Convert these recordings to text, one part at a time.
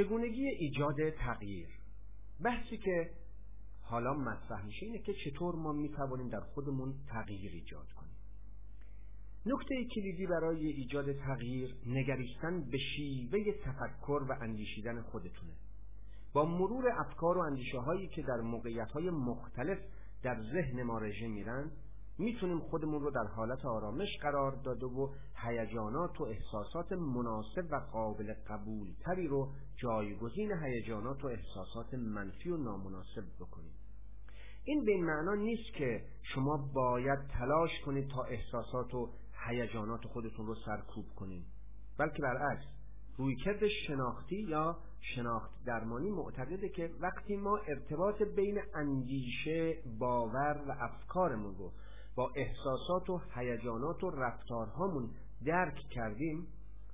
چگونگی ایجاد تغییر؟ بحثی که حالا مطرح میشه اینه که چطور ما می‌توانیم در خودمون تغییر ایجاد کنیم. نکته کلیدی برای ایجاد تغییر نگریستن به شیوه تفکر و اندیشیدن خودتونه. با مرور افکار و اندیشه هایی که در موقعیت های مختلف در ذهن ما رژه میرن می‌تونیم خودمون رو در حالت آرامش قرار داده و هیجانات و احساسات مناسب و قابل قبول تری رو جایگزین هیجانات و احساسات منفی و نامناسب بکنیم این به این معنا نیست که شما باید تلاش کنید تا احساسات و هیجانات خودتون رو سرکوب کنید بلکه برعکس رویکرد شناختی یا شناخت درمانی معتقده که وقتی ما ارتباط بین اندیشه باور و افکارمون رو با احساسات و هیجانات و رفتارهامون درک کردیم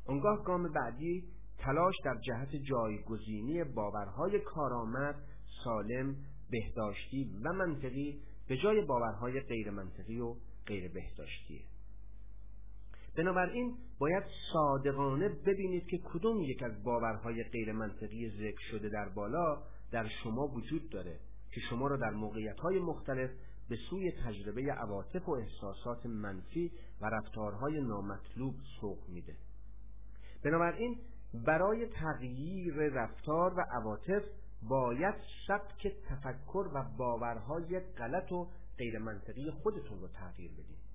اونگاه گام بعدی تلاش در جهت جایگزینی باورهای کارآمد سالم بهداشتی و منطقی به جای باورهای غیر منطقی و غیر بهداشتیه بنابراین باید صادقانه ببینید که کدوم یک از باورهای غیر منطقی ذکر شده در بالا در شما وجود داره که شما را در موقعیتهای مختلف به سوی تجربه عواطف و احساسات منفی و رفتارهای نامطلوب سوق میده. بنابراین برای تغییر رفتار و عواطف باید سبک تفکر و باورهای غلط و غیر منطقی خودتون رو تغییر بدید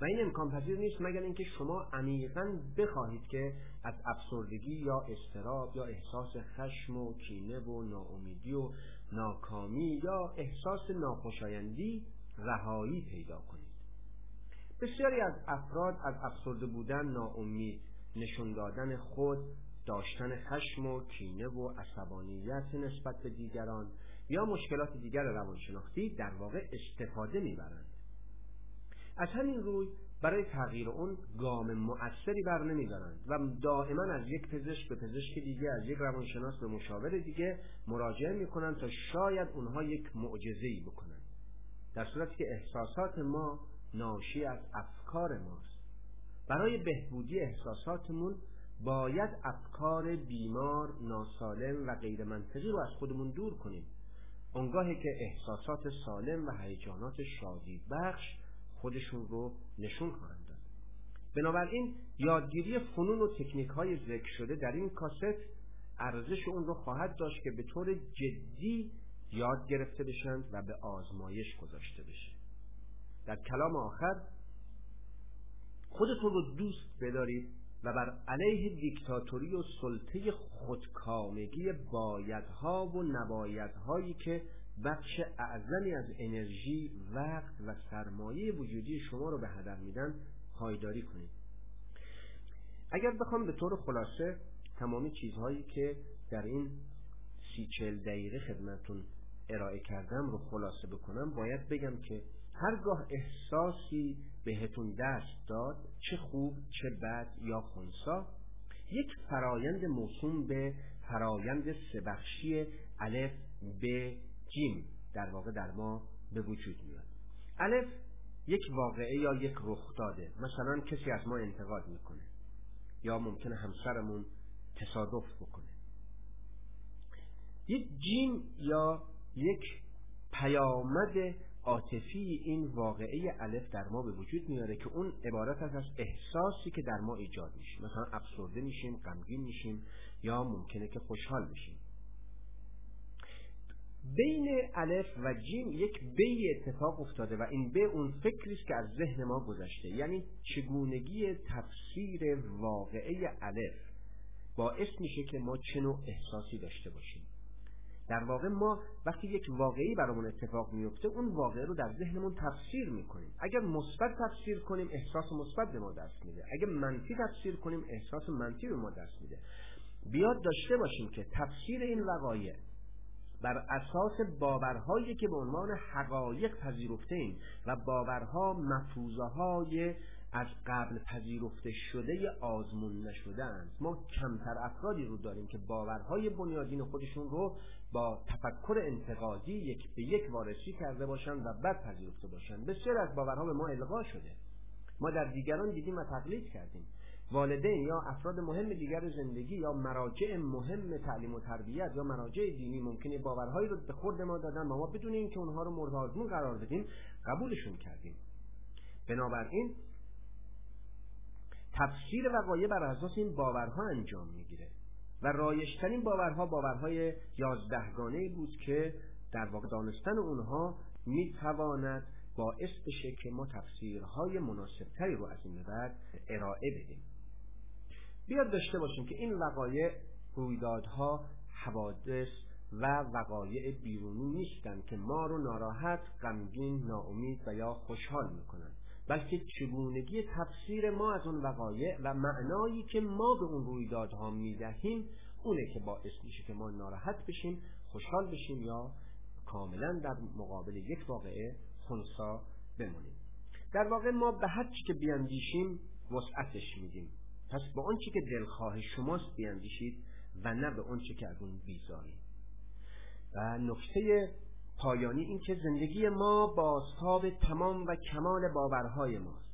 و این امکان پذیر نیست مگر اینکه شما عمیقا بخواهید که از افسردگی یا استراب یا احساس خشم و کینه و ناامیدی و ناکامی یا احساس ناخوشایندی رهایی پیدا کنید. بسیاری از افراد از افسرده بودن ناامید نشون دادن خود داشتن خشم و کینه و عصبانیت نسبت به دیگران یا مشکلات دیگر روانشناختی در واقع استفاده می‌برند. از همین روی برای تغییر اون گام مؤثری بر نمیدارند و دائما از یک پزشک به پزشک دیگه از یک روانشناس به مشاور دیگه مراجعه می‌کنند تا شاید اونها یک معجزه ای بکنند. در صورتی که احساسات ما ناشی از افکار ماست. برای بهبودی احساساتمون باید افکار بیمار، ناسالم و غیر منطقی رو از خودمون دور کنیم. اونگاهی که احساسات سالم و هیجانات شادی بخش خودشون رو نشون خواهند داد. بنابراین یادگیری فنون و تکنیک های ذکر شده در این کاست ارزش اون رو خواهد داشت که به طور جدی یاد گرفته بشند و به آزمایش گذاشته بشه. در کلام آخر خودتون رو دوست بدارید. و بر علیه دیکتاتوری و سلطه خودکامگی بایدها و نبایدهایی که بخش اعظمی از انرژی وقت و سرمایه وجودی شما رو به هدر میدن پایداری کنید. اگر بخوام به طور خلاصه تمامی چیزهایی که در این سی چل دقیقه خدمتون ارائه کردم رو خلاصه بکنم باید بگم که هرگاه احساسی بهتون دست داد چه خوب چه بد یا خونسا. یک فرایند موسوم به فرایند سبخشی الف به جیم در واقع در ما به وجود میاد. الف یک واقعه یا یک رخ داده. مثلا کسی از ما انتقاد می‌کنه یا ممکنه همسرمون تصادف بکنه. یک جیم یا یک پیامد عاطفی این واقعه الف در ما به وجود میاره که اون عبارت از احساسی که در ما ایجاد میشه. مثلا افسرده میشیم غمگین میشیم یا ممکنه که خوشحال بشیم. بین الف و جیم یک بی اتفاق افتاده و این به اون فکری است که از ذهن ما گذشته. یعنی چگونگی تفسیر واقعه الف باعث میشه که ما چه نوع احساسی داشته باشیم. در واقع ما وقتی یک واقعی برامون اتفاق میفته اون واقعه رو در ذهنمون تفسیر می‌کنیم. اگر مثبت تفسیر کنیم احساس مثبت به ما دست میده. اگر منفی تفسیر کنیم احساس منفی به ما دست میده. بیاد داشته باشیم که تفسیر این وقایع بر اساس باورهایی که به عنوان حقایق پذیرفته ایم و باورها مفروضه های از قبل پذیرفته شده آزمون نشده ما کمتر افرادی رو داریم که باورهای بنیادین خودشون رو با تفکر انتقادی یک به یک وارسی کرده باشند و بعد پذیرفته باشند. بسیار از باورها به ما القا شده. ما در دیگران دیدیم و تقلید کردیم. والدین یا افراد مهم دیگر زندگی یا مراجع مهم تعلیم و تربیت یا مراجع دینی ممکنه باورهایی رو به خورد ما دادن و ما بدونیم که اونها رو مورد آزمون قرار بدیم قبولشون کردیم. بنابراین تفسیر وقایع بر اساس این باورها انجام می‌گیره. و رایشترین باورها باورهای یازدهگانه بود که در واقع دانستن اونها می‌تواند باعث بشه که ما تفسیرهای مناسبتری رو از این بعد ارائه بدیم. بیاد داشته باشیم که این وقایع رویدادها حوادث و وقایع بیرونی نیستند که ما رو ناراحت، غمگین، ناامید و یا خوشحال می‌کنند. بلکه چگونگی تفسیر ما از اون وقایع و معنایی که ما به اون رویدادها می‌دهیم اونه که باعث میشه که ما ناراحت بشیم خوشحال بشیم یا کاملا در مقابل یک واقعه خونسا بمونیم. در واقع ما به هر چی که بیاندیشیم وسعتش میدیم. پس به چی که دلخواه شماست بیاندیشید و نه به چی که از اون و نکته پایانی این که زندگی ما بازتاب تمام و کمال باورهای ماست.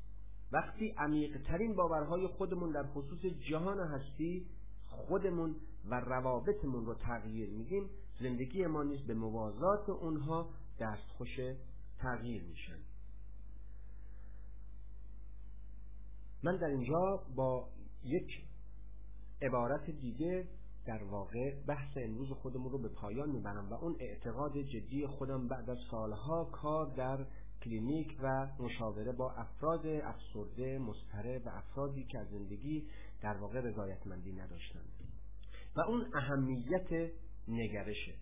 وقتی عمیقترین باورهای خودمون در خصوص جهان هستی خودمون و روابطمون رو تغییر میدیم زندگی ما نیز به موازات اونها دستخوش تغییر میشن من در اینجا با یک عبارت دیگه در واقع بحث امروز خودمون رو به پایان می‌برم و اون اعتقاد جدی خودم بعد از سالها کار در کلینیک و مشاوره با افراد افسرده مضطرب و افرادی که از زندگی در واقع رضایتمندی نداشتند و اون اهمیت نگرشه.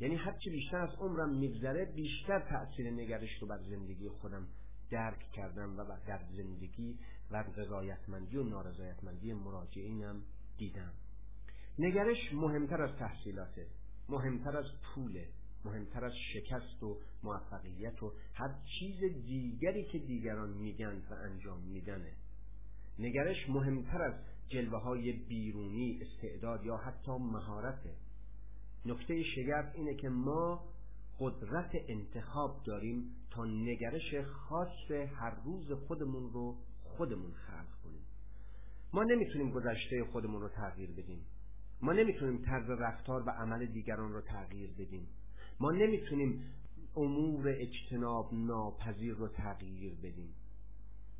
یعنی هرچی بیشتر از عمرم میگذره بیشتر تأثیر نگرش رو بر زندگی خودم درک کردم و در زندگی و رضایتمندی و نارضایتمندی مراجعینم دیدم. نگرش مهمتر از تحصیلاته مهمتر از پوله مهمتر از شکست و موفقیت و هر چیز دیگری که دیگران میگن و انجام میدنه. نگرش مهمتر از جلوه های بیرونی استعداد یا حتی مهارته. نکته شگرد اینه که ما قدرت انتخاب داریم تا نگرش خاص هر روز خودمون رو خودمون خلق کنیم. ما نمی‌تونیم گذشته خودمون رو تغییر بدیم. ما نمی‌تونیم طرز رفتار و عمل دیگران رو تغییر بدیم. ما نمی‌تونیم امور اجتناب ناپذیر رو تغییر بدیم.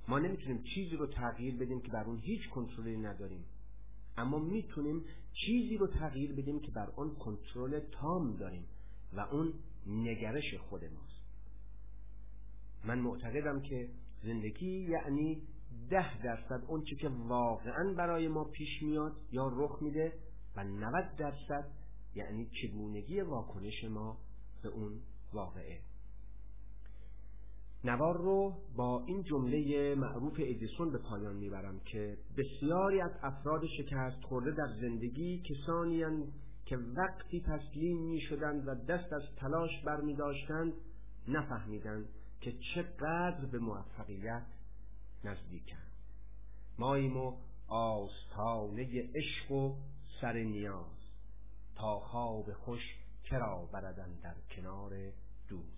ما نمی‌تونیم چیزی رو تغییر بدیم که بر اون هیچ کنترلی نداریم. اما می‌تونیم چیزی رو تغییر بدیم که بر آن کنترل تام داریم و اون نگرش خود ماست. من معتقدم که زندگی یعنی ده درصد اون چی که واقعا برای ما پیش میاد یا رخ میده و 90 درصد یعنی چگونگی واکنش ما به اون واقعه. نوار رو با این جمله معروف ادیسون به پایان می‌برم که بسیاری از افراد شکست خورده در زندگی کسانی که وقتی تسلیم می شدند و دست از تلاش بر می داشتند نفهمیدند که چقدر به موفقیت نزدیکند. ماییم و آستانه عشق و سر نیاز تا خواب خوش کرا بردن در کنار دوست.